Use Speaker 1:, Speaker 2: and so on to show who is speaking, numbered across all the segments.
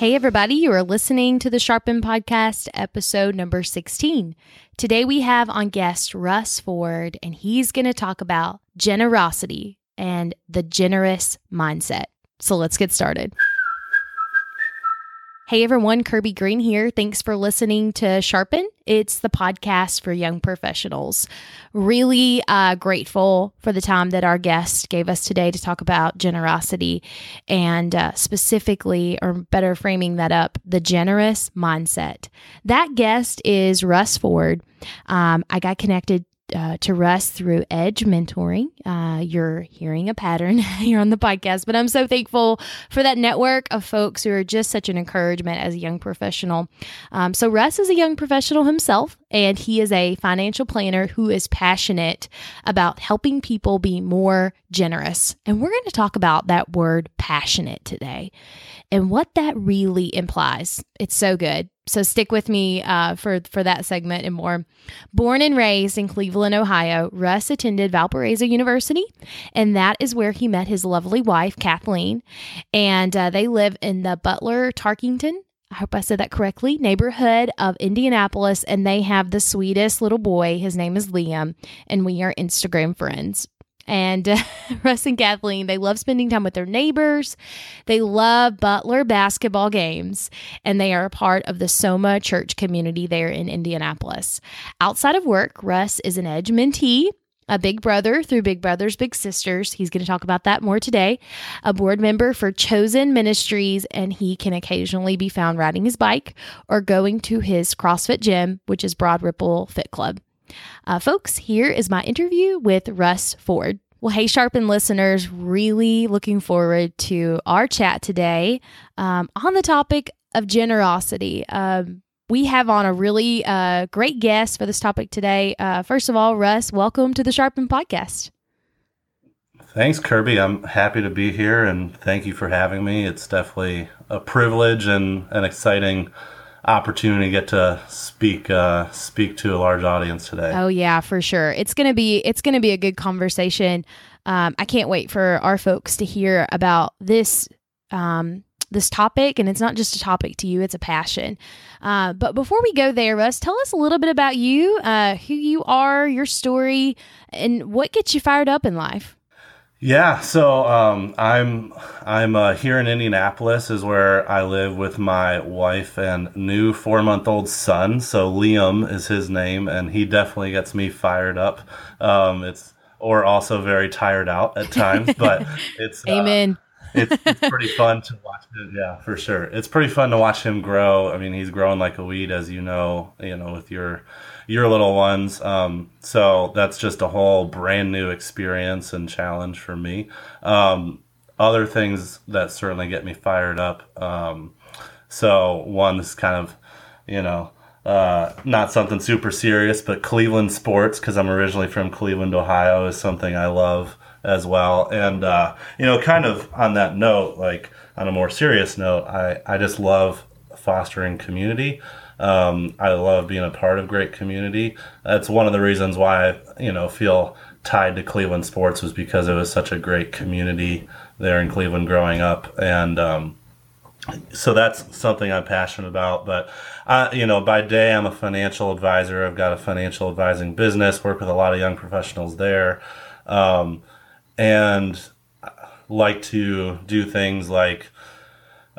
Speaker 1: Hey, everybody, you are listening to the Sharpen Podcast, episode number 16. Today we have on guest Russ Ford, and he's going to talk about generosity and the generous mindset. So let's get started. Hey everyone, Kirby Green here. Thanks for listening to Sharpen. It's the podcast for young professionals. Really uh, grateful for the time that our guest gave us today to talk about generosity and uh, specifically, or better framing that up, the generous mindset. That guest is Russ Ford. Um, I got connected uh, to Russ through Edge Mentoring. Uh, you're hearing a pattern here on the podcast, but I'm so thankful for that network of folks who are just such an encouragement as a young professional. Um, so, Russ is a young professional himself, and he is a financial planner who is passionate about helping people be more generous. And we're going to talk about that word passionate today and what that really implies. It's so good. So stick with me uh, for for that segment and more. Born and raised in Cleveland, Ohio, Russ attended Valparaiso University, and that is where he met his lovely wife Kathleen. And uh, they live in the Butler Tarkington. I hope I said that correctly. Neighborhood of Indianapolis, and they have the sweetest little boy. His name is Liam, and we are Instagram friends. And uh, Russ and Kathleen, they love spending time with their neighbors. They love Butler basketball games, and they are a part of the Soma church community there in Indianapolis. Outside of work, Russ is an Edge mentee a big brother through Big Brothers Big Sisters. He's going to talk about that more today. A board member for Chosen Ministries, and he can occasionally be found riding his bike or going to his CrossFit gym, which is Broad Ripple Fit Club. Uh, folks, here is my interview with Russ Ford. Well, hey, Sharpen listeners, really looking forward to our chat today um, on the topic of generosity. Um, we have on a really uh, great guest for this topic today. Uh, first of all, Russ, welcome to the Sharpen podcast.
Speaker 2: Thanks, Kirby. I'm happy to be here and thank you for having me. It's definitely a privilege and an exciting opportunity to get to speak uh, speak to a large audience today.
Speaker 1: Oh yeah, for sure. It's gonna be it's gonna be a good conversation. Um, I can't wait for our folks to hear about this um, this topic, and it's not just a topic to you; it's a passion. Uh, but before we go there, Russ, tell us a little bit about you, uh, who you are, your story, and what gets you fired up in life.
Speaker 2: Yeah, so um, I'm I'm uh, here in Indianapolis is where I live with my wife and new four month old son. So Liam is his name, and he definitely gets me fired up. Um, it's or also very tired out at times, but it's
Speaker 1: uh, amen.
Speaker 2: it's, it's pretty fun to watch him. Yeah, for sure. It's pretty fun to watch him grow. I mean, he's growing like a weed, as you know. You know, with your your little ones. Um, so that's just a whole brand new experience and challenge for me. Um, other things that certainly get me fired up. Um, so one is kind of, you know, uh, not something super serious, but Cleveland sports because I'm originally from Cleveland, Ohio, is something I love as well. And uh, you know, kind of on that note, like on a more serious note, I I just love fostering community. Um, I love being a part of great community. That's one of the reasons why I, you know, feel tied to Cleveland sports was because it was such a great community there in Cleveland growing up, and um, so that's something I'm passionate about. But I, you know, by day I'm a financial advisor. I've got a financial advising business. Work with a lot of young professionals there, um, and like to do things like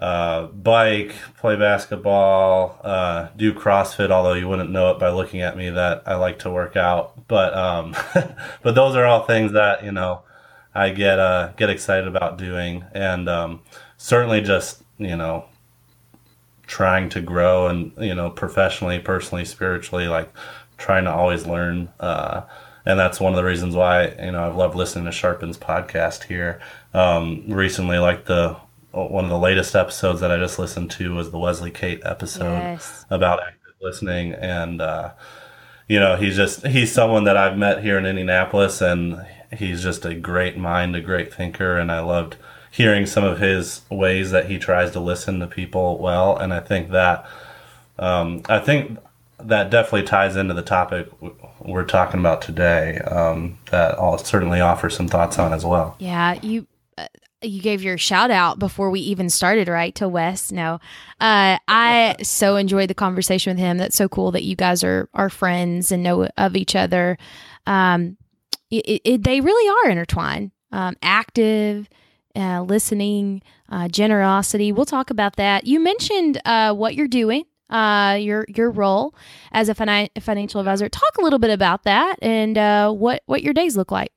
Speaker 2: uh, bike, play basketball, uh, do CrossFit. Although you wouldn't know it by looking at me that I like to work out, but um, but those are all things that you know I get uh, get excited about doing, and um, certainly just you know trying to grow and you know professionally, personally, spiritually, like trying to always learn. Uh, and that's one of the reasons why you know I've loved listening to Sharpen's podcast here um, recently, like the one of the latest episodes that I just listened to was the Wesley Cates episode yes. about active listening, and uh, you know he's just he's someone that I've met here in Indianapolis, and he's just a great mind, a great thinker, and I loved hearing some of his ways that he tries to listen to people well, and I think that um, I think that definitely ties into the topic we're talking about today. Um, that I'll certainly offer some thoughts on as well.
Speaker 1: Yeah, you you gave your shout out before we even started, right? To Wes. No, uh, I so enjoyed the conversation with him. That's so cool that you guys are are friends and know of each other. Um, it, it, they really are intertwined. Um, active, uh, listening, uh, generosity. We'll talk about that. You mentioned uh, what you're doing. Uh, your your role as a fina- financial advisor. Talk a little bit about that and uh, what what your days look like.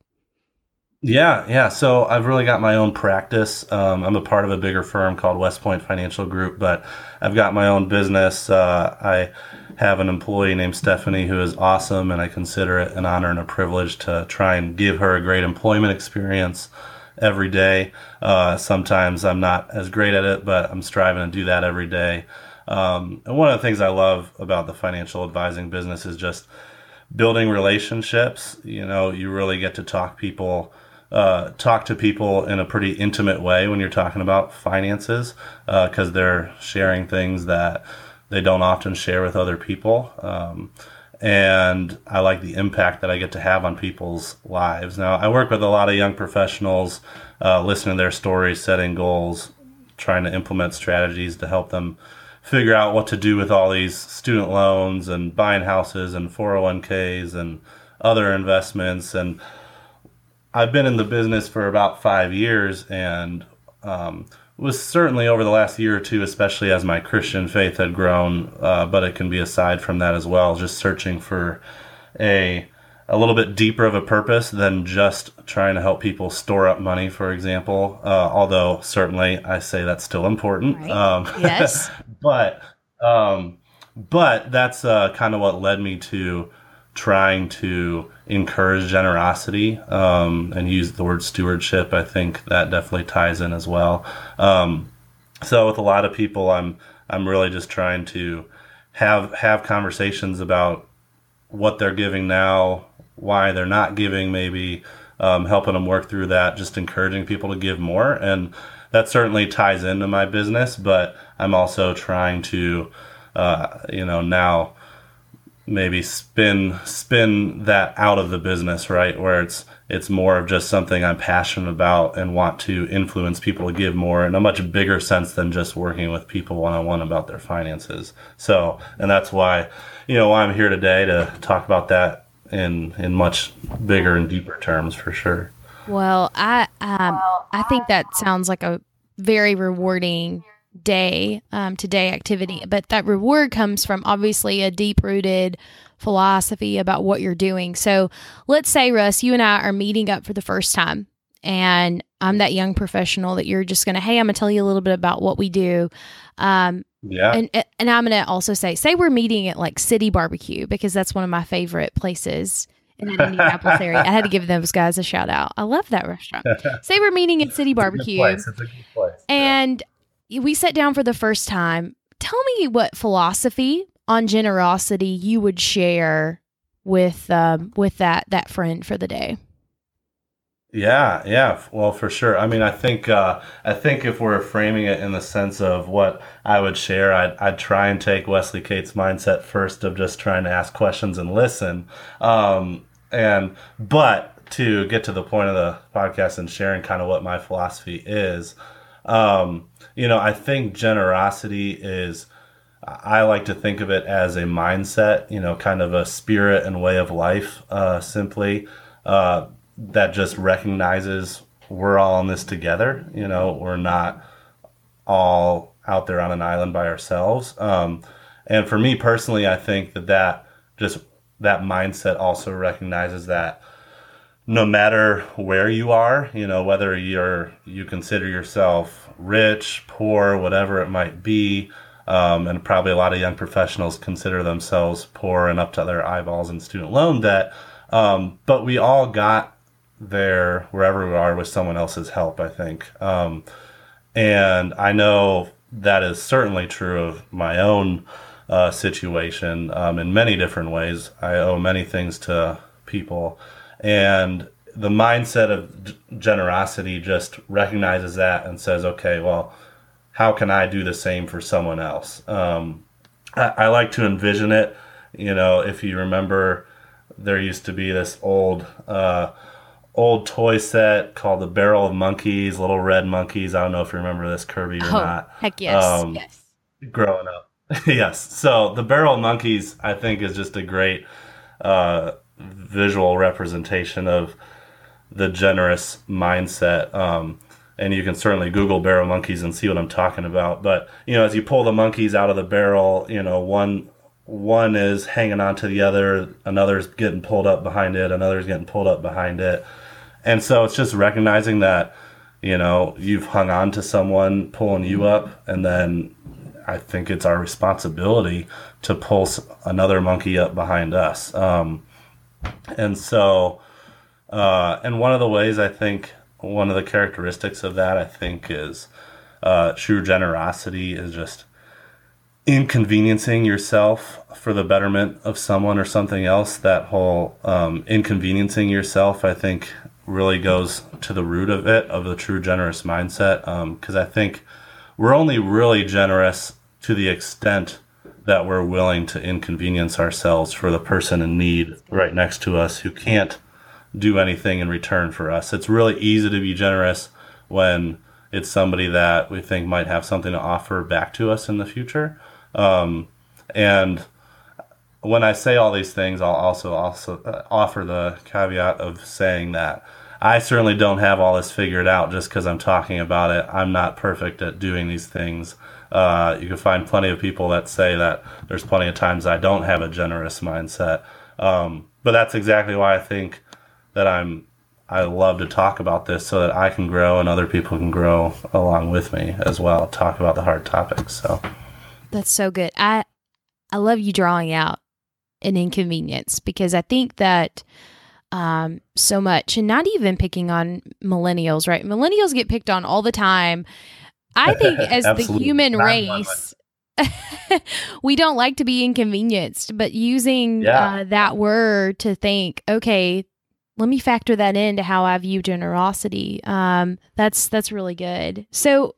Speaker 2: Yeah, yeah. So I've really got my own practice. Um, I'm a part of a bigger firm called West Point Financial Group, but I've got my own business. Uh, I have an employee named Stephanie who is awesome, and I consider it an honor and a privilege to try and give her a great employment experience every day. Uh, sometimes I'm not as great at it, but I'm striving to do that every day. Um, and one of the things I love about the financial advising business is just building relationships. You know, you really get to talk people uh, talk to people in a pretty intimate way when you're talking about finances because uh, they're sharing things that they don't often share with other people. Um, and I like the impact that I get to have on people's lives. Now, I work with a lot of young professionals, uh, listening to their stories, setting goals, trying to implement strategies to help them figure out what to do with all these student loans and buying houses and 401ks and other investments. And I've been in the business for about five years and um, was certainly over the last year or two, especially as my Christian faith had grown, uh, but it can be aside from that as well, just searching for a a little bit deeper of a purpose than just trying to help people store up money, for example. Uh, although certainly I say that's still important. Right. Um,
Speaker 1: yes,
Speaker 2: but um, but that's uh, kind of what led me to trying to encourage generosity um, and use the word stewardship. I think that definitely ties in as well. Um, so with a lot of people, I'm I'm really just trying to have have conversations about what they're giving now, why they're not giving, maybe um, helping them work through that, just encouraging people to give more, and that certainly ties into my business. But I'm also trying to, uh, you know, now maybe spin spin that out of the business right? Where it's it's more of just something i'm passionate about and want to influence people to give more in a much bigger sense than just working with people one-on-one about their finances. So and that's why you know why i'm here today to talk about that in in much bigger and deeper terms for sure.
Speaker 1: Well i um i think that sounds like a very rewarding day um, to day activity. But that reward comes from obviously a deep rooted philosophy about what you're doing. So let's say, Russ, you and I are meeting up for the first time. And I'm that young professional that you're just going to, hey, I'm going to tell you a little bit about what we do. Um,
Speaker 2: yeah.
Speaker 1: And, and I'm going to also say, say we're meeting at like City Barbecue because that's one of my favorite places in the Indianapolis area. I had to give those guys a shout out. I love that restaurant. Say we're meeting at City Barbecue. It's a good place. It's a good place. And yeah we sat down for the first time. Tell me what philosophy on generosity you would share with um, with that that friend for the day.
Speaker 2: Yeah, yeah, well, for sure. I mean, I think uh, I think if we're framing it in the sense of what I would share, I'd, I'd try and take Wesley Cates' mindset first of just trying to ask questions and listen. Um, and but to get to the point of the podcast and sharing kind of what my philosophy is, um, you know, I think generosity is, I like to think of it as a mindset, you know, kind of a spirit and way of life, uh, simply, uh, that just recognizes we're all in this together. You know, we're not all out there on an island by ourselves. Um, and for me personally, I think that that just that mindset also recognizes that no matter where you are, you know, whether you're you consider yourself rich, poor, whatever it might be, um, and probably a lot of young professionals consider themselves poor and up to their eyeballs in student loan debt. Um, but we all got there wherever we are with someone else's help, I think. Um, and I know that is certainly true of my own uh, situation um, in many different ways. I owe many things to people and the mindset of generosity just recognizes that and says, okay, well, how can I do the same for someone else? Um, I, I, like to envision it. You know, if you remember, there used to be this old, uh, old toy set called the Barrel of Monkeys, little red monkeys. I don't know if you remember this, Kirby, or
Speaker 1: oh,
Speaker 2: not.
Speaker 1: Heck yes. Um, yes.
Speaker 2: Growing up. yes. So the Barrel of Monkeys, I think, is just a great uh, visual representation of the generous mindset. Um, and you can certainly Google barrel monkeys and see what I'm talking about. But you know, as you pull the monkeys out of the barrel, you know, one one is hanging on to the other, another's getting pulled up behind it, another's getting pulled up behind it, and so it's just recognizing that you know you've hung on to someone pulling you up, and then I think it's our responsibility to pull another monkey up behind us. Um, and so, uh, and one of the ways I think one of the characteristics of that, I think, is uh, true generosity is just inconveniencing yourself for the betterment of someone or something else. That whole um, inconveniencing yourself, I think, really goes to the root of it, of the true generous mindset. Because um, I think we're only really generous to the extent that we're willing to inconvenience ourselves for the person in need right next to us who can't do anything in return for us. It's really easy to be generous when it's somebody that we think might have something to offer back to us in the future. Um, and when I say all these things, I'll also also uh, offer the caveat of saying that I certainly don't have all this figured out just because I'm talking about it. I'm not perfect at doing these things. Uh, you can find plenty of people that say that there's plenty of times I don't have a generous mindset. Um, but that's exactly why I think that I'm I love to talk about this so that I can grow and other people can grow along with me as well. Talk about the hard topics. So
Speaker 1: that's so good. I I love you drawing out an inconvenience because I think that um, so much, and not even picking on millennials, right? Millennials get picked on all the time. I think as the human race, we don't like to be inconvenienced, but using yeah. uh, that word to think, okay, let me factor that into how I view generosity. Um, that's that's really good. So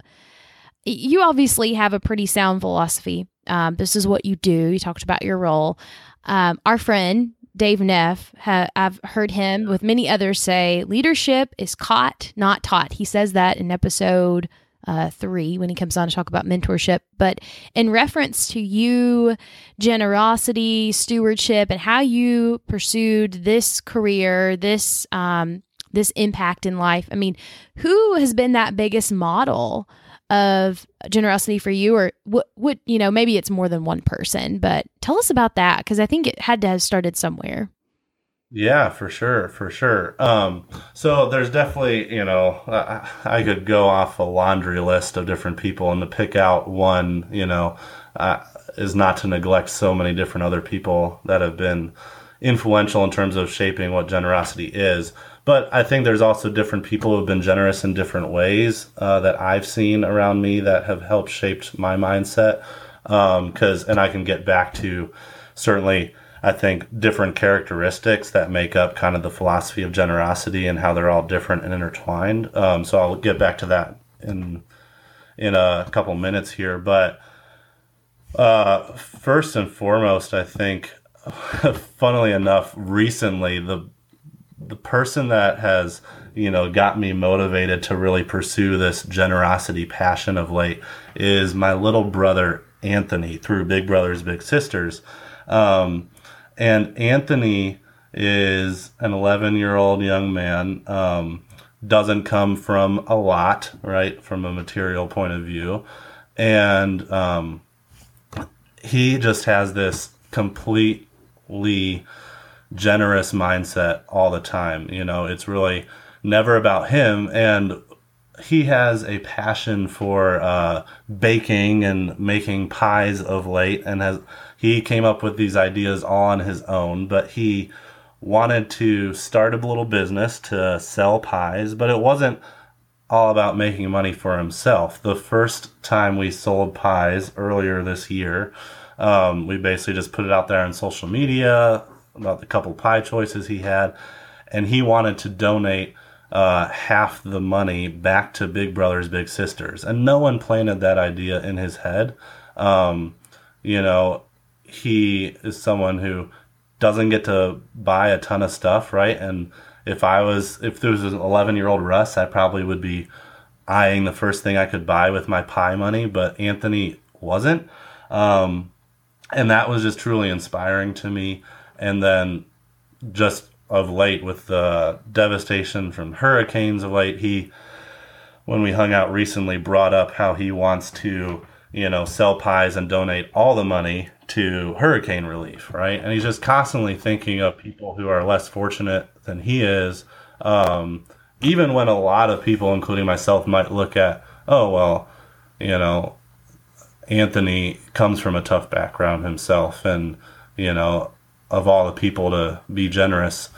Speaker 1: you obviously have a pretty sound philosophy. Um, this is what you do. You talked about your role. Um, our friend Dave Neff, ha- I've heard him with many others say leadership is caught, not taught. He says that in episode uh, three when he comes on to talk about mentorship. But in reference to you, generosity, stewardship, and how you pursued this career, this um, this impact in life. I mean, who has been that biggest model of generosity for you, or what? What you know? Maybe it's more than one person, but tell us about that because I think it had to have started somewhere.
Speaker 2: Yeah, for sure, for sure. Um, so there's definitely, you know, I, I could go off a laundry list of different people, and to pick out one, you know, uh, is not to neglect so many different other people that have been influential in terms of shaping what generosity is. But I think there's also different people who have been generous in different ways uh, that I've seen around me that have helped shaped my mindset. Because, um, and I can get back to certainly I think, different characteristics that make up kind of the philosophy of generosity and how they're all different and intertwined. Um, so I'll get back to that in in a couple minutes here. But uh, first and foremost, I think, funnily enough, recently the the person that has you know got me motivated to really pursue this generosity passion of late is my little brother Anthony through Big Brothers Big Sisters. Um, and Anthony is an 11 year old young man. Um, doesn't come from a lot, right, from a material point of view. And um, he just has this completely generous mindset all the time. You know, it's really never about him. And he has a passion for uh, baking and making pies of late and has he came up with these ideas on his own, but he wanted to start a little business to sell pies, but it wasn't all about making money for himself. The first time we sold pies earlier this year, um, we basically just put it out there on social media about the couple pie choices he had, and he wanted to donate uh, half the money back to Big Brothers Big Sisters, and no one planted that idea in his head. Um, you know, he is someone who doesn't get to buy a ton of stuff, right? And if I was if there was an 11 year old Russ, I probably would be eyeing the first thing I could buy with my pie money, but Anthony wasn't. Um, and that was just truly inspiring to me. And then just of late with the devastation from hurricanes of late, he, when we hung out recently, brought up how he wants to, you know, sell pies and donate all the money to hurricane relief, right? And he's just constantly thinking of people who are less fortunate than he is. Um, even when a lot of people, including myself, might look at, oh, well, you know, Anthony comes from a tough background himself, and, you know, of all the people to be generous,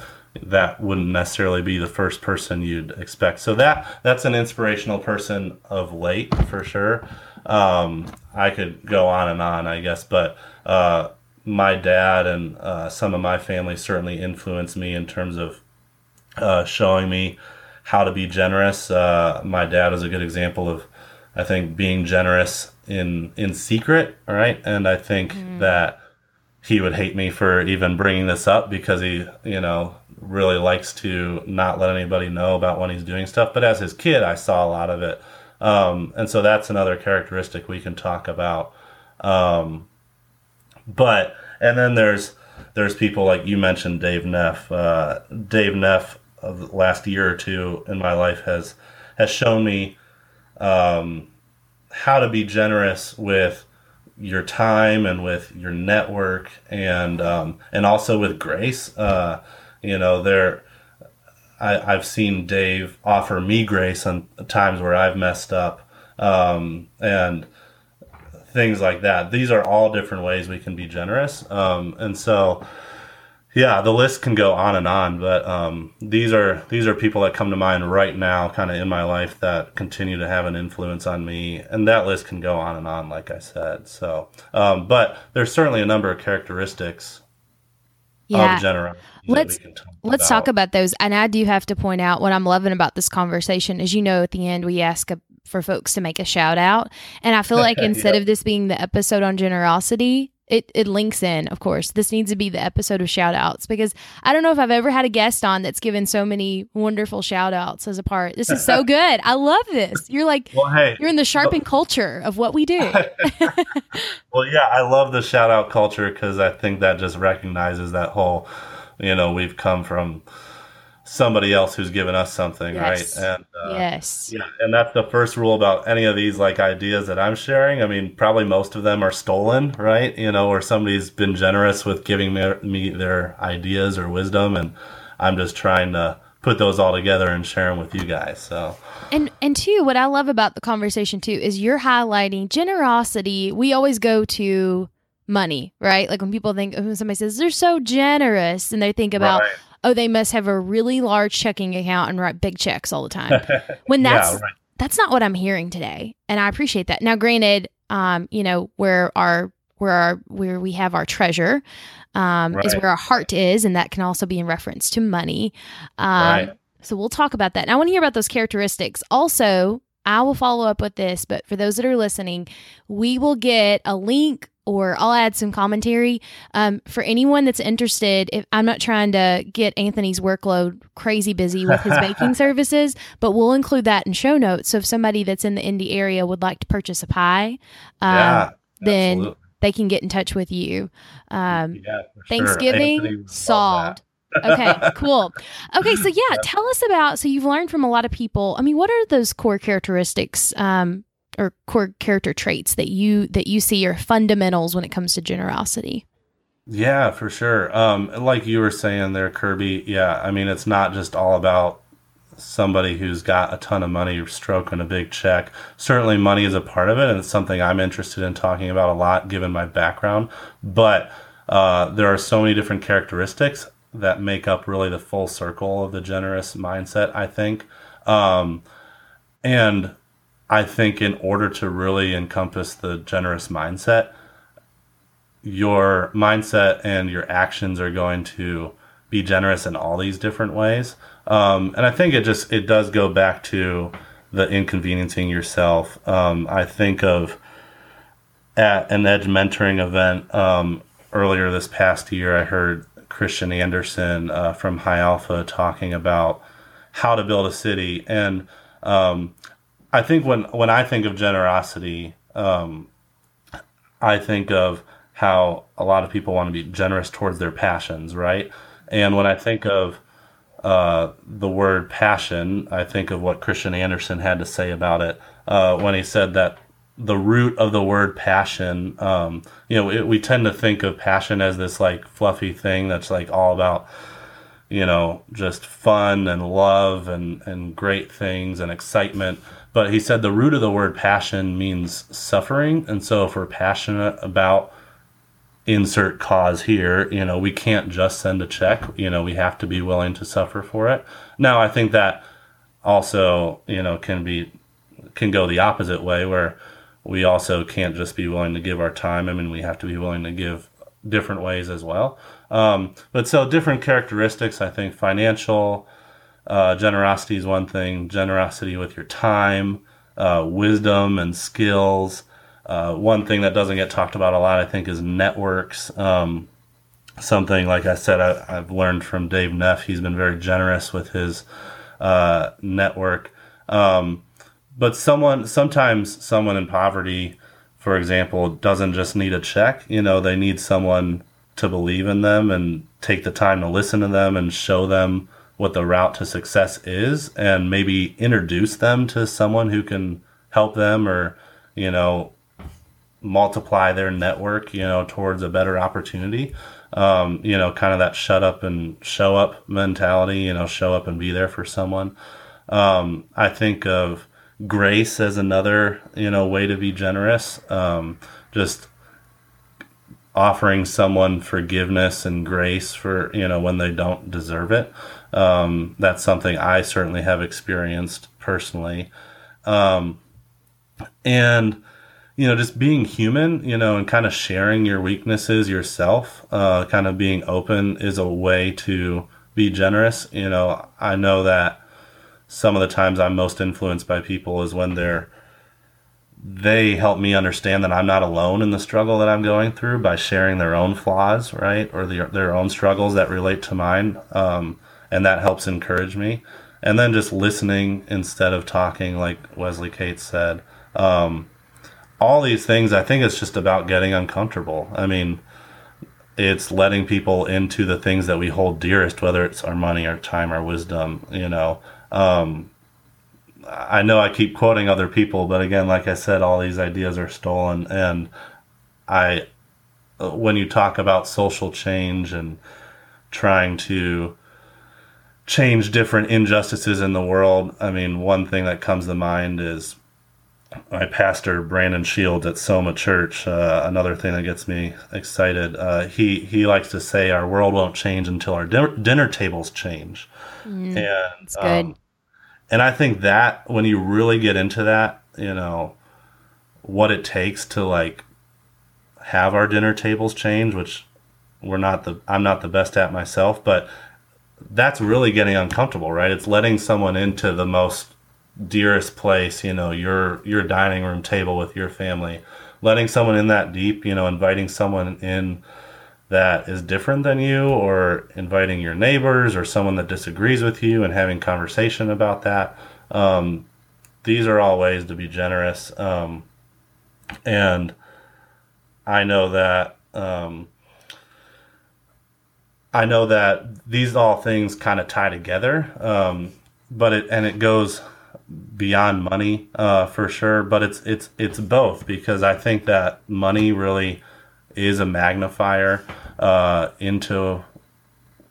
Speaker 2: that wouldn't necessarily be the first person you'd expect. So that that's an inspirational person of late for sure. Um, I could go on and on, I guess, but uh, my dad and uh, some of my family certainly influenced me in terms of uh, showing me how to be generous. Uh, my dad is a good example of, I think, being generous in in secret, right? And I think mm. that he would hate me for even bringing this up because he, you know, really likes to not let anybody know about when he's doing stuff. But as his kid, I saw a lot of it, um, and so that's another characteristic we can talk about. Um, but and then there's there's people like you mentioned, Dave Neff. Uh, Dave Neff of the last year or two in my life has has shown me um, how to be generous with your time and with your network and um, and also with grace. Uh, you know, there I, I've seen Dave offer me grace on times where I've messed up um, and things like that. These are all different ways we can be generous, um, and so yeah, the list can go on and on, but um, these are these are people that come to mind right now, kind of in my life that continue to have an influence on me, and that list can go on and on, like I said. So, um, but there's certainly a number of characteristics
Speaker 1: yeah. of generosity. Let's talk let's about. talk about those. And I do have to point out what I'm loving about this conversation is, you know, at the end we ask a, for folks to make a shout out, and I feel like instead yep. of this being the episode on generosity, it, it links in, of course. This needs to be the episode of shout outs because I don't know if I've ever had a guest on that's given so many wonderful shout outs as a part. This is so good. I love this. You're like, well, hey, you're in the sharpen culture of what we do.
Speaker 2: well, yeah, I love the shout out culture because I think that just recognizes that whole, you know, we've come from somebody else who's given us something, yes. right?
Speaker 1: And uh, yes,
Speaker 2: yeah, and that's the first rule about any of these like ideas that I'm sharing. I mean, probably most of them are stolen, right? You know, or somebody's been generous with giving me, me their ideas or wisdom, and I'm just trying to put those all together and share them with you guys. So.
Speaker 1: And and two, what I love about the conversation too is you're highlighting generosity. We always go to money, right? Like when people think when somebody says they're so generous and they think about right oh, they must have a really large checking account and write big checks all the time. When that's yeah, right. that's not what I'm hearing today, and I appreciate that. Now, granted, um, you know where our where our where we have our treasure um, right. is where our heart is, and that can also be in reference to money. Um, right. So we'll talk about that. And I want to hear about those characteristics. Also, I will follow up with this, but for those that are listening, we will get a link or I'll add some commentary um, for anyone that's interested. If I'm not trying to get Anthony's workload crazy busy with his baking services, but we'll include that in show notes. So if somebody that's in the Indy area would like to purchase a pie, um, yeah, then they can get in touch with you. Um, yeah, Thanksgiving sure. solved. okay, cool. Okay, so yeah, tell us about. So you've learned from a lot of people. I mean, what are those core characteristics um, or core character traits that you that you see are fundamentals when it comes to generosity?
Speaker 2: Yeah, for sure. Um, like you were saying there, Kirby. Yeah, I mean, it's not just all about somebody who's got a ton of money stroking a big check. Certainly, money is a part of it, and it's something I'm interested in talking about a lot, given my background. But uh, there are so many different characteristics that make up really the full circle of the generous mindset. I think, um, and I think in order to really encompass the generous mindset, your mindset and your actions are going to be generous in all these different ways. Um, and I think it just it does go back to the inconveniencing yourself. Um, I think of at an edge mentoring event um, earlier this past year, I heard Christian Anderson uh, from High Alpha talking about how to build a city. And um, I think when, when I think of generosity, um, I think of how a lot of people want to be generous towards their passions, right? And when I think of uh, the word passion, I think of what Christian Anderson had to say about it uh, when he said that the root of the word passion, um, you know, it, we tend to think of passion as this like fluffy thing that's like all about, you know, just fun and love and, and great things and excitement. But he said the root of the word passion means suffering. And so if we're passionate about insert cause here, you know, we can't just send a check. You know, we have to be willing to suffer for it. Now, I think that also, you know, can be, can go the opposite way where we also can't just be willing to give our time. I mean, we have to be willing to give different ways as well. Um, but so different characteristics, I think financial, uh, generosity is one thing, generosity with your time, uh, wisdom and skills. Uh, one thing that doesn't get talked about a lot, I think, is networks. Um, something like I said, I, have learned from Dave Neff. He's been very generous with his uh, network. Um, but someone, sometimes someone in poverty, for example, doesn't just need a check. You know, they need someone to believe in them and take the time to listen to them and show them what the route to success is and maybe introduce them to someone who can help them or, you know, multiply their network, you know, towards a better opportunity. Um, you know, kind of that shut up and show up mentality, you know, show up and be there for someone. Um, I think of grace as another, you know, way to be generous. Um, just offering someone forgiveness and grace for, you know, when they don't deserve it. Um, that's something I certainly have experienced personally. Um, and, you know, just being human, you know, and kind of sharing your weaknesses yourself, uh, kind of being open is a way to be generous. You know, I know that some of the times I'm most influenced by people is when they're, they help me understand that I'm not alone in the struggle that I'm going through by sharing their own flaws, right? Or the, their own struggles that relate to mine. Um, and that helps encourage me. And then just listening instead of talking, like Wesley Cates said. Um, all these things, I think it's just about getting uncomfortable. I mean, it's letting people into the things that we hold dearest, whether it's our money, our time, our wisdom, you know. Um, I know I keep quoting other people, but again, like I said, all these ideas are stolen. And I, when you talk about social change and trying to change different injustices in the world, I mean, one thing that comes to mind is my pastor Brandon Shields at Soma Church. Uh, another thing that gets me excited. Uh, he he likes to say our world won't change until our dinner, dinner tables change.
Speaker 1: Mm, and. Um,
Speaker 2: and I think that when you really get into that, you know, what it takes to like have our dinner tables change, which we're not the I'm not the best at myself, but that's really getting uncomfortable, right? It's letting someone into the most dearest place, you know, your your dining room table with your family, letting someone in that deep, you know, inviting someone in that is different than you or inviting your neighbors or someone that disagrees with you and having conversation about that. Um, these are all ways to be generous. Um, and I know that um, I know that these all things kind of tie together, um, but it and it goes beyond money uh, for sure. But it's it's it's both because I think that money really is a magnifier uh, into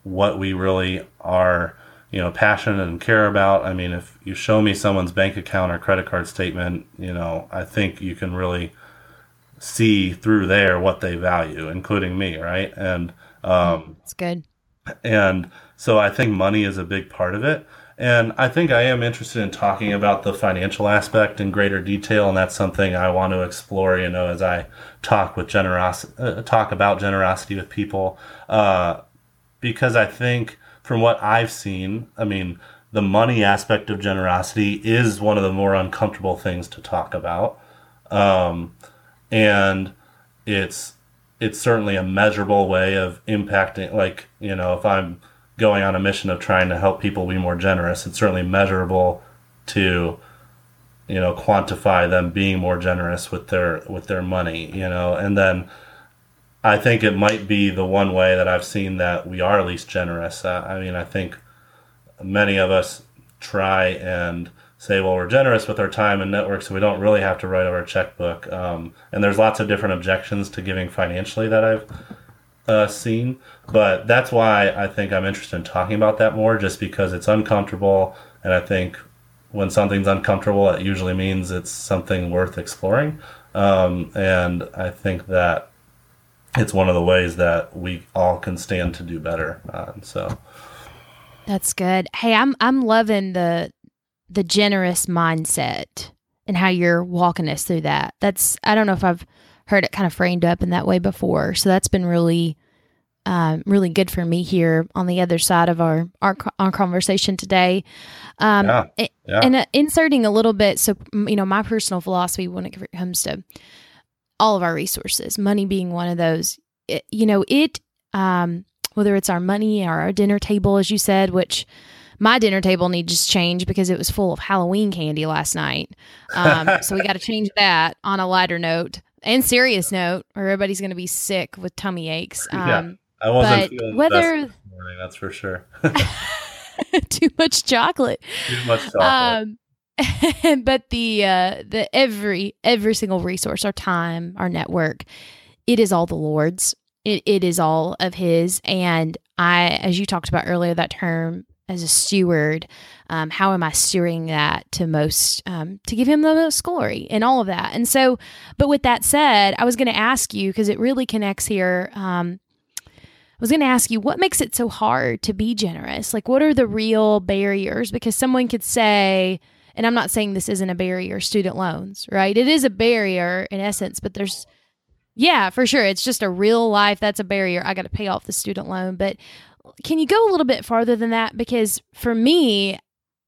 Speaker 2: what we really are, you know, passionate and care about. I mean, if you show me someone's bank account or credit card statement, you know, I think you can really see through there what they value, including me, right? And um,
Speaker 1: it's good.
Speaker 2: And so I think money is a big part of it. And I think I am interested in talking about the financial aspect in greater detail, and that's something I want to explore. You know, as I talk with generosity, uh, talk about generosity with people, uh, because I think from what I've seen, I mean, the money aspect of generosity is one of the more uncomfortable things to talk about, um, and it's it's certainly a measurable way of impacting. Like you know, if I'm going on a mission of trying to help people be more generous, it's certainly measurable to you know quantify them being more generous with their with their money you know and then i think it might be the one way that i've seen that we are least generous uh, i mean i think many of us try and say well we're generous with our time and network so we don't really have to write over a checkbook um, and there's lots of different objections to giving financially that i've uh, seen but that's why i think i'm interested in talking about that more just because it's uncomfortable and i think when something's uncomfortable, it usually means it's something worth exploring. Um, and I think that it's one of the ways that we all can stand to do better. Uh, so
Speaker 1: that's good. Hey, I'm I'm loving the the generous mindset and how you're walking us through that. That's I don't know if I've heard it kind of framed up in that way before. So that's been really um, really good for me here on the other side of our our, our conversation today. Um, yeah, yeah. And uh, inserting a little bit, so you know, my personal philosophy when it comes to all of our resources, money being one of those. It, you know, it um, whether it's our money or our dinner table, as you said, which my dinner table needs to change because it was full of Halloween candy last night. Um, so we got to change that on a lighter note and serious note, or everybody's going to be sick with tummy aches. Um, yeah.
Speaker 2: I wasn't feeling whether the best morning, that's for sure.
Speaker 1: too much chocolate.
Speaker 2: Too much chocolate.
Speaker 1: Um, but the uh, the every every single resource, our time, our network, it is all the Lord's. It it is all of His. And I, as you talked about earlier, that term as a steward, um, how am I stewarding that to most um, to give Him the most glory and all of that? And so, but with that said, I was going to ask you because it really connects here. Um, I was going to ask you what makes it so hard to be generous? Like, what are the real barriers? Because someone could say, and I'm not saying this isn't a barrier, student loans, right? It is a barrier in essence, but there's, yeah, for sure. It's just a real life that's a barrier. I got to pay off the student loan. But can you go a little bit farther than that? Because for me,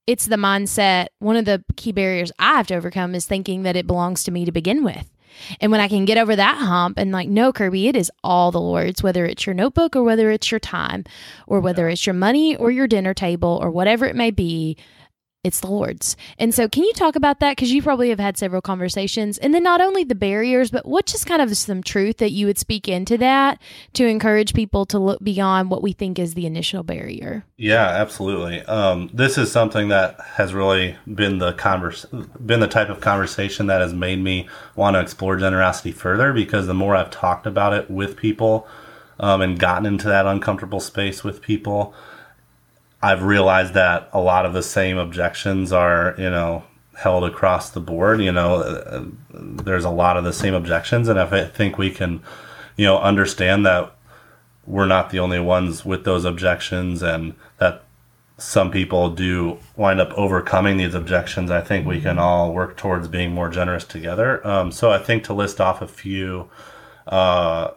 Speaker 1: it's the mindset. One of the key barriers I have to overcome is thinking that it belongs to me to begin with. And when I can get over that hump and like, no, Kirby, it is all the Lord's, whether it's your notebook or whether it's your time or whether it's your money or your dinner table or whatever it may be, it's the Lord's. And so, can you talk about that? Because you probably have had several conversations. And then, not only the barriers, but what just kind of some truth that you would speak into that to encourage people to look beyond what we think is the initial barrier?
Speaker 2: Yeah, absolutely. Um, this is something that has really been the converse, been the type of conversation that has made me want to explore generosity further because the more I've talked about it with people um, and gotten into that uncomfortable space with people, I've realized that a lot of the same objections are, you know, held across the board. You know, uh, there's a lot of the same objections, and if I think we can, you know, understand that we're not the only ones with those objections, and that some people do wind up overcoming these objections, I think we can all work towards being more generous together. Um, so I think to list off a few. Uh,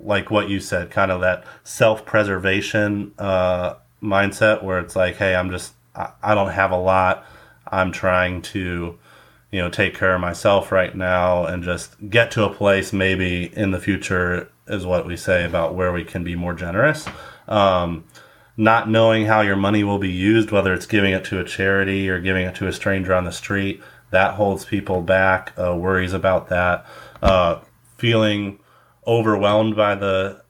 Speaker 2: like what you said, kind of that self preservation uh, mindset where it's like, hey, I'm just, I don't have a lot. I'm trying to, you know, take care of myself right now and just get to a place maybe in the future is what we say about where we can be more generous. Um, not knowing how your money will be used, whether it's giving it to a charity or giving it to a stranger on the street, that holds people back, uh, worries about that. Uh, feeling overwhelmed by the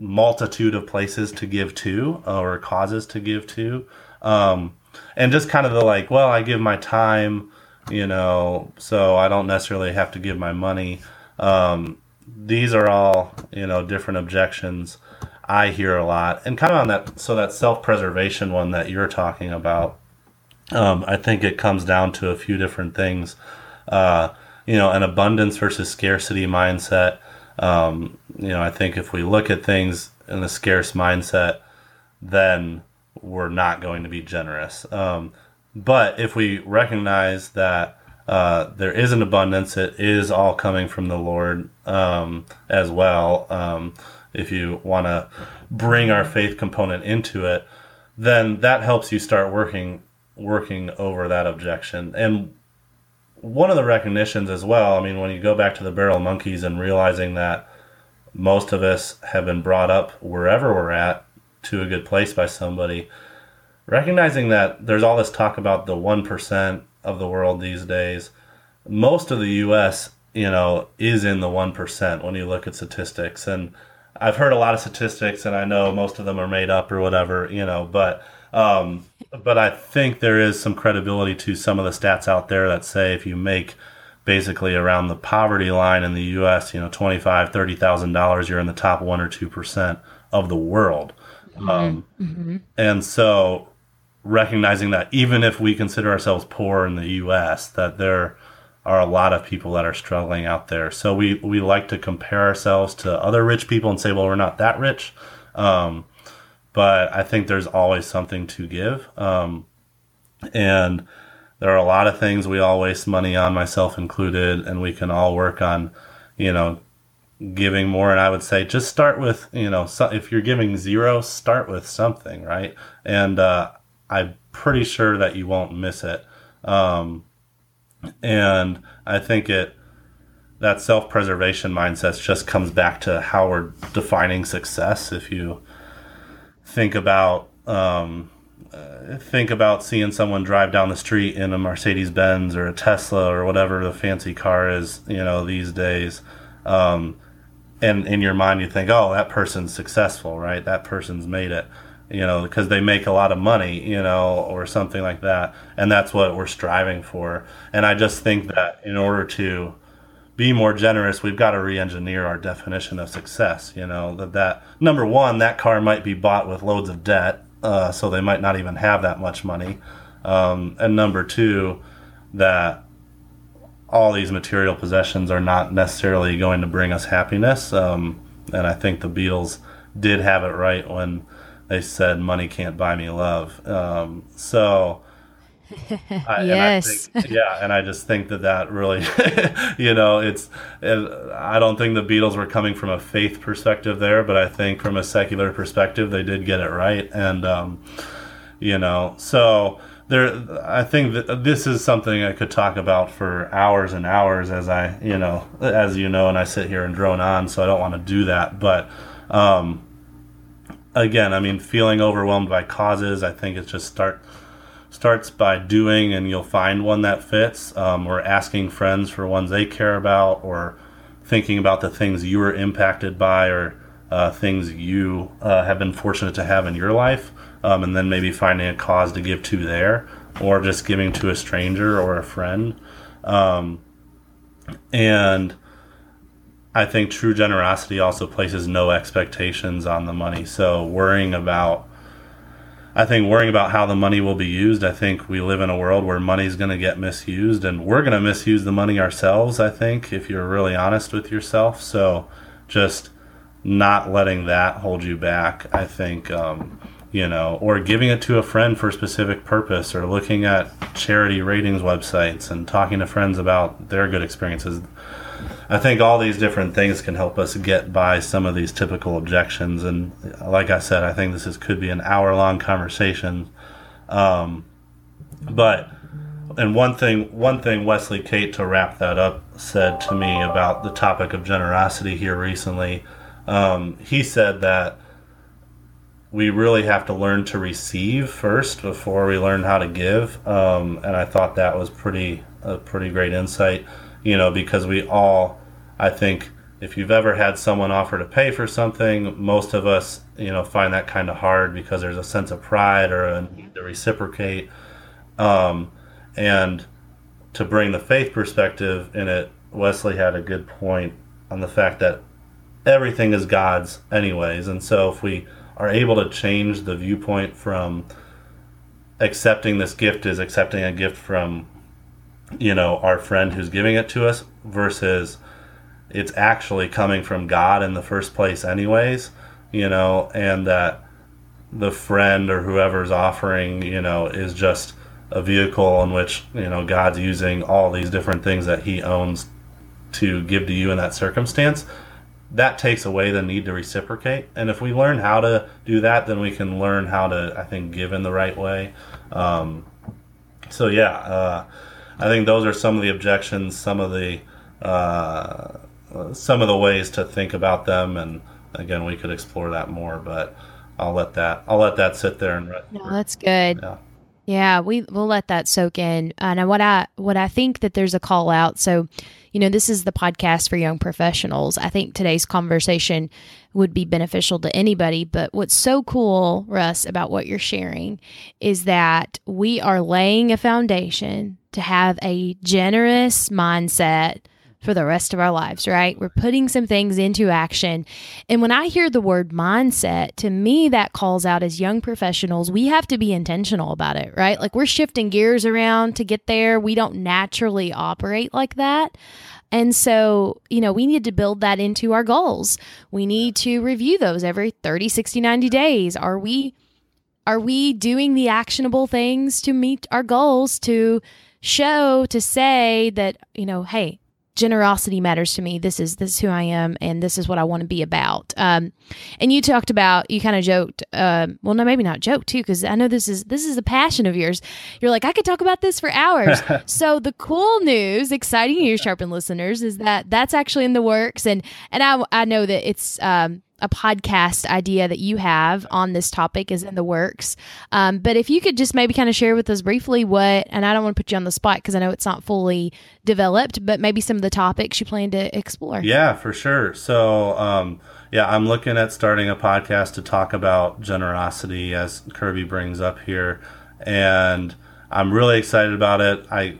Speaker 2: multitude of places to give to or causes to give to. Um, and just kind of the like, well, I give my time, you know, so I don't necessarily have to give my money. Um, these are all, you know, different objections I hear a lot. And kind of on that, so that self preservation one that you're talking about, um, I think it comes down to a few different things. Uh, you know, an abundance versus scarcity mindset. Um, you know, I think if we look at things in a scarce mindset, then we're not going to be generous. Um, but if we recognize that uh, there is an abundance, it is all coming from the Lord um, as well. Um, if you want to bring our faith component into it, then that helps you start working working over that objection. And one of the recognitions as well, I mean, when you go back to the barrel monkeys and realizing that most of us have been brought up wherever we're at to a good place by somebody. Recognizing that there's all this talk about the 1% of the world these days, most of the US, you know, is in the 1% when you look at statistics. And I've heard a lot of statistics and I know most of them are made up or whatever, you know, but um, but I think there is some credibility to some of the stats out there that say if you make basically around the poverty line in the U.S., you know, twenty five, thirty thousand dollars, you're in the top one or two percent of the world. Mm-hmm. Um, mm-hmm. And so, recognizing that even if we consider ourselves poor in the U.S., that there are a lot of people that are struggling out there. So we we like to compare ourselves to other rich people and say, well, we're not that rich. Um, but I think there's always something to give. Um, and there are a lot of things we all waste money on, myself included, and we can all work on, you know, giving more. And I would say just start with, you know, so if you're giving zero, start with something, right? And uh, I'm pretty sure that you won't miss it. Um, and I think it that self preservation mindset just comes back to how we're defining success. If you think about um, uh, think about seeing someone drive down the street in a Mercedes Benz or a Tesla or whatever the fancy car is, you know, these days. Um, and in your mind, you think, oh, that person's successful, right? That person's made it, you know, because they make a lot of money, you know, or something like that. And that's what we're striving for. And I just think that in order to be more generous, we've got to re-engineer our definition of success. You know that that number one, that car might be bought with loads of debt, uh, so they might not even have that much money. Um, and number two, that all these material possessions are not necessarily going to bring us happiness. Um, and I think the Beatles did have it right when they said money can't buy me love. Um, so
Speaker 1: I, yes.
Speaker 2: And think, yeah, and I just think that that really, you know, it's. It, I don't think the Beatles were coming from a faith perspective there, but I think from a secular perspective, they did get it right, and um, you know, so there. I think that this is something I could talk about for hours and hours, as I, you know, as you know, and I sit here and drone on, so I don't want to do that, but. Um, again, I mean, feeling overwhelmed by causes, I think it's just start starts by doing and you'll find one that fits um, or asking friends for ones they care about or thinking about the things you were impacted by or uh, things you uh, have been fortunate to have in your life um, and then maybe finding a cause to give to there or just giving to a stranger or a friend. Um, and i think true generosity also places no expectations on the money. So worrying about I think worrying about how the money will be used, I think we live in a world where money's going to get misused and we're going to misuse the money ourselves, I think, if you're really honest with yourself. So just not letting that hold you back, I think, um, you know, or giving it to a friend for a specific purpose or looking at charity ratings websites and talking to friends about their good experiences. I think all these different things can help us get by some of these typical objections. And like I said, I think this is, could be an hour long conversation. Um, but and one thing, one thing Wesley Cates to wrap that up said to me about the topic of generosity here recently. Um, he said that we really have to learn to receive first before we learn how to give. Um, and I thought that was pretty a pretty great insight, you know, because we all I think if you've ever had someone offer to pay for something, most of us, you know, find that kind of hard because there's a sense of pride or a need to reciprocate. Um, and to bring the faith perspective in it, Wesley had a good point on the fact that everything is God's, anyways. And so if we are able to change the viewpoint from accepting this gift is accepting a gift from, you know, our friend who's giving it to us versus it's actually coming from God in the first place, anyways, you know, and that the friend or whoever's offering, you know, is just a vehicle in which, you know, God's using all these different things that He owns to give to you in that circumstance. That takes away the need to reciprocate. And if we learn how to do that, then we can learn how to, I think, give in the right way. Um, so, yeah, uh, I think those are some of the objections, some of the. Uh, uh, some of the ways to think about them, and again, we could explore that more. But I'll let that I'll let that sit there and.
Speaker 1: No, that's good. Yeah. Yeah, we we'll let that soak in. And what I what I think that there's a call out. So, you know, this is the podcast for young professionals. I think today's conversation would be beneficial to anybody. But what's so cool, Russ, about what you're sharing is that we are laying a foundation to have a generous mindset for the rest of our lives, right? We're putting some things into action. And when I hear the word mindset, to me, that calls out as young professionals, we have to be intentional about it, right? Like we're shifting gears around to get there. We don't naturally operate like that. And so, you know, we need to build that into our goals. We need to review those every 30, 60, 90 days. Are we are we doing the actionable things to meet our goals to show to say that, you know, hey, generosity matters to me. This is this is who I am, and this is what I want to be about. Um, and you talked about you kind of joked. Um, well, no, maybe not joke too, because I know this is this is a passion of yours. You're like I could talk about this for hours. so the cool news, exciting news, sharpen listeners, is that that's actually in the works, and and I I know that it's um, a podcast idea that you have on this topic is in the works. Um, but if you could just maybe kind of share with us briefly what, and I don't want to put you on the spot because I know it's not fully developed, but maybe some of the topics you plan to explore.
Speaker 2: Yeah, for sure. So, um, yeah, I'm looking at starting a podcast to talk about generosity as Kirby brings up here. And I'm really excited about it. I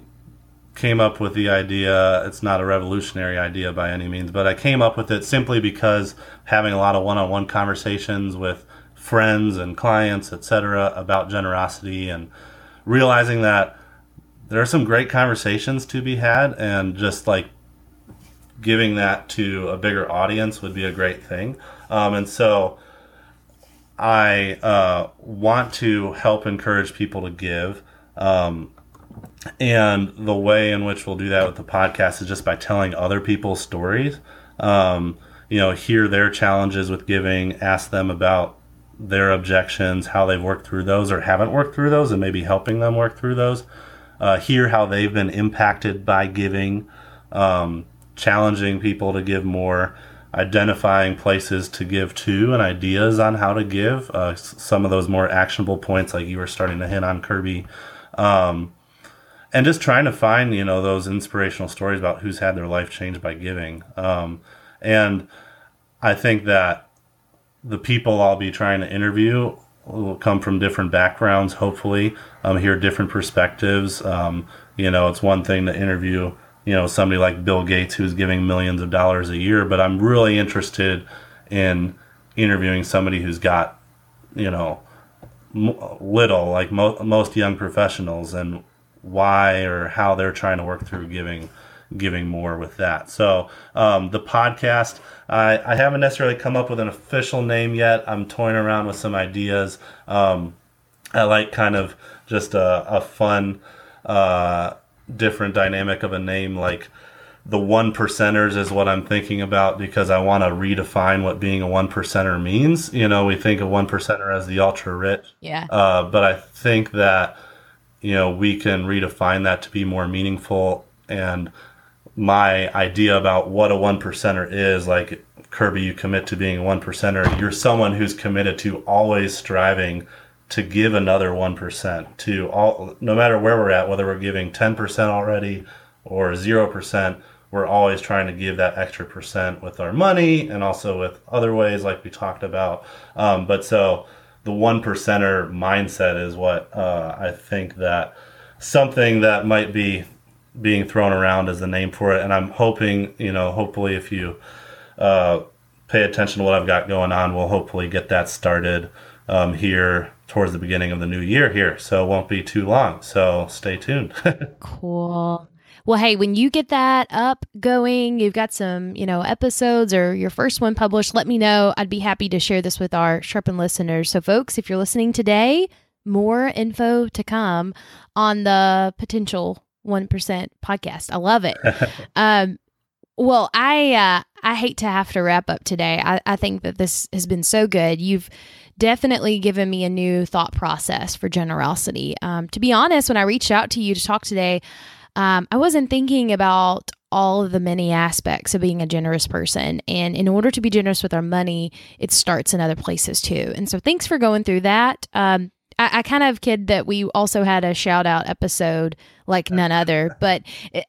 Speaker 2: came up with the idea. It's not a revolutionary idea by any means, but I came up with it simply because having a lot of one-on-one conversations with friends and clients, etc., about generosity and realizing that there are some great conversations to be had and just like giving that to a bigger audience would be a great thing. Um, and so I uh, want to help encourage people to give. Um, and the way in which we'll do that with the podcast is just by telling other people's stories. Um, you know, hear their challenges with giving, ask them about their objections, how they've worked through those or haven't worked through those, and maybe helping them work through those. Uh, hear how they've been impacted by giving, um, challenging people to give more, identifying places to give to, and ideas on how to give. Uh, some of those more actionable points, like you were starting to hit on, Kirby. Um, and just trying to find you know those inspirational stories about who's had their life changed by giving. Um, and i think that the people i'll be trying to interview will come from different backgrounds hopefully um, hear different perspectives. Um, you know it's one thing to interview you know somebody like bill gates who's giving millions of dollars a year but i'm really interested in interviewing somebody who's got you know little like mo- most young professionals and why or how they're trying to work through giving giving more with that. So um, the podcast, I, I haven't necessarily come up with an official name yet. I'm toying around with some ideas. Um, I like kind of just a, a fun, uh, different dynamic of a name like the one percenters is what I'm thinking about because I want to redefine what being a one percenter means. You know, we think of one percenter as the ultra rich.
Speaker 1: Yeah.
Speaker 2: Uh, but I think that you know, we can redefine that to be more meaningful. And my idea about what a one percenter is, like Kirby, you commit to being a one percenter. You're someone who's committed to always striving to give another one percent to all, no matter where we're at, whether we're giving ten percent already or zero percent. We're always trying to give that extra percent with our money and also with other ways, like we talked about. Um, but so the one percenter mindset is what uh, I think that something that might be being thrown around as the name for it. And I'm hoping, you know, hopefully if you uh, pay attention to what I've got going on, we'll hopefully get that started um, here towards the beginning of the new year here. So it won't be too long. So stay tuned.
Speaker 1: cool. Well, hey, when you get that up going, you've got some, you know, episodes or your first one published, let me know. I'd be happy to share this with our Sharpen listeners. So, folks, if you're listening today, more info to come on the potential 1% podcast. I love it. um, well, I uh, I hate to have to wrap up today. I, I think that this has been so good. You've definitely given me a new thought process for generosity. Um, to be honest, when I reached out to you to talk today, um, I wasn't thinking about all of the many aspects of being a generous person. And in order to be generous with our money, it starts in other places too. And so thanks for going through that. Um, I, I kind of kid that we also had a shout out episode like none other, but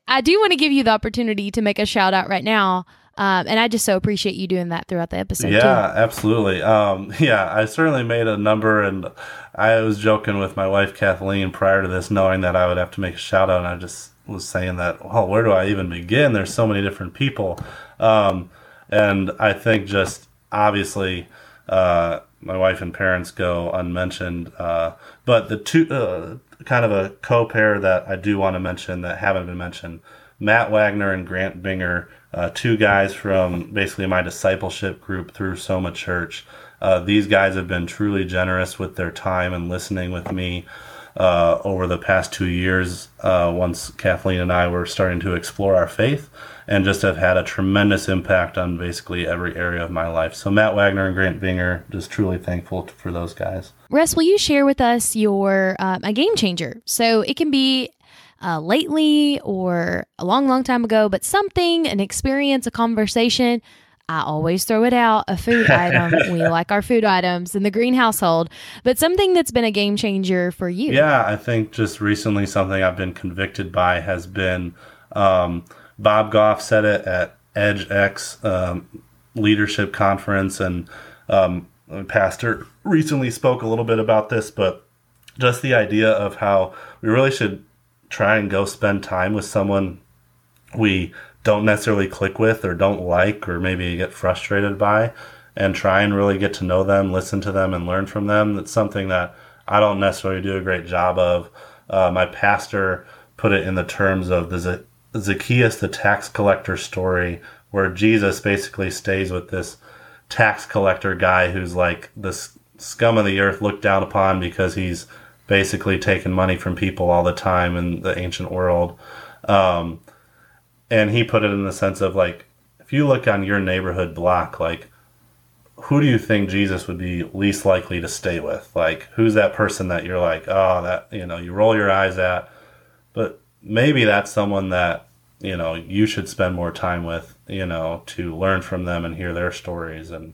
Speaker 1: I do want to give you the opportunity to make a shout out right now. Um, and I just so appreciate you doing that throughout the episode.
Speaker 2: Yeah,
Speaker 1: too.
Speaker 2: absolutely. Um, yeah, I certainly made a number, and I was joking with my wife Kathleen prior to this, knowing that I would have to make a shout out, and I just was saying that, well, where do I even begin? There's so many different people, um, and I think just obviously. Uh, my wife and parents go unmentioned, uh, but the two uh, kind of a co-pair that I do want to mention that haven't been mentioned Matt Wagner and Grant Binger, uh, two guys from basically my discipleship group through Soma Church. Uh, these guys have been truly generous with their time and listening with me uh, over the past two years. Uh, once Kathleen and I were starting to explore our faith, and just have had a tremendous impact on basically every area of my life. So Matt Wagner and Grant Binger, just truly thankful for those guys.
Speaker 1: Russ, will you share with us your um, a game changer? So it can be uh, lately or a long, long time ago, but something, an experience, a conversation. I always throw it out a food item. we like our food items in the green household, but something that's been a game changer for you.
Speaker 2: Yeah, I think just recently something I've been convicted by has been um, Bob Goff said it at EdgeX um, leadership conference, and um, pastor recently spoke a little bit about this, but just the idea of how we really should try and go spend time with someone we don't necessarily click with or don't like or maybe get frustrated by and try and really get to know them, listen to them, and learn from them. That's something that I don't necessarily do a great job of. Uh, my pastor put it in the terms of the Zacchaeus, the tax collector story, where Jesus basically stays with this tax collector guy who's like the scum of the earth looked down upon because he's basically taking money from people all the time in the ancient world. Um, and he put it in the sense of like, if you look on your neighborhood block, like, who do you think Jesus would be least likely to stay with? Like, who's that person that you're like, oh, that, you know, you roll your eyes at? But maybe that's someone that, you know, you should spend more time with, you know, to learn from them and hear their stories and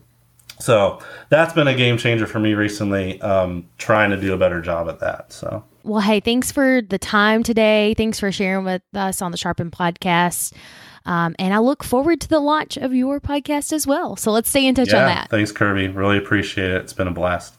Speaker 2: so that's been a game changer for me recently, um, trying to do a better job at that. So,
Speaker 1: well, hey, thanks for the time today. Thanks for sharing with us on the Sharpen podcast. Um, and I look forward to the launch of your podcast as well. So let's stay in touch
Speaker 2: yeah,
Speaker 1: on that.
Speaker 2: Thanks, Kirby. Really appreciate it. It's been a blast.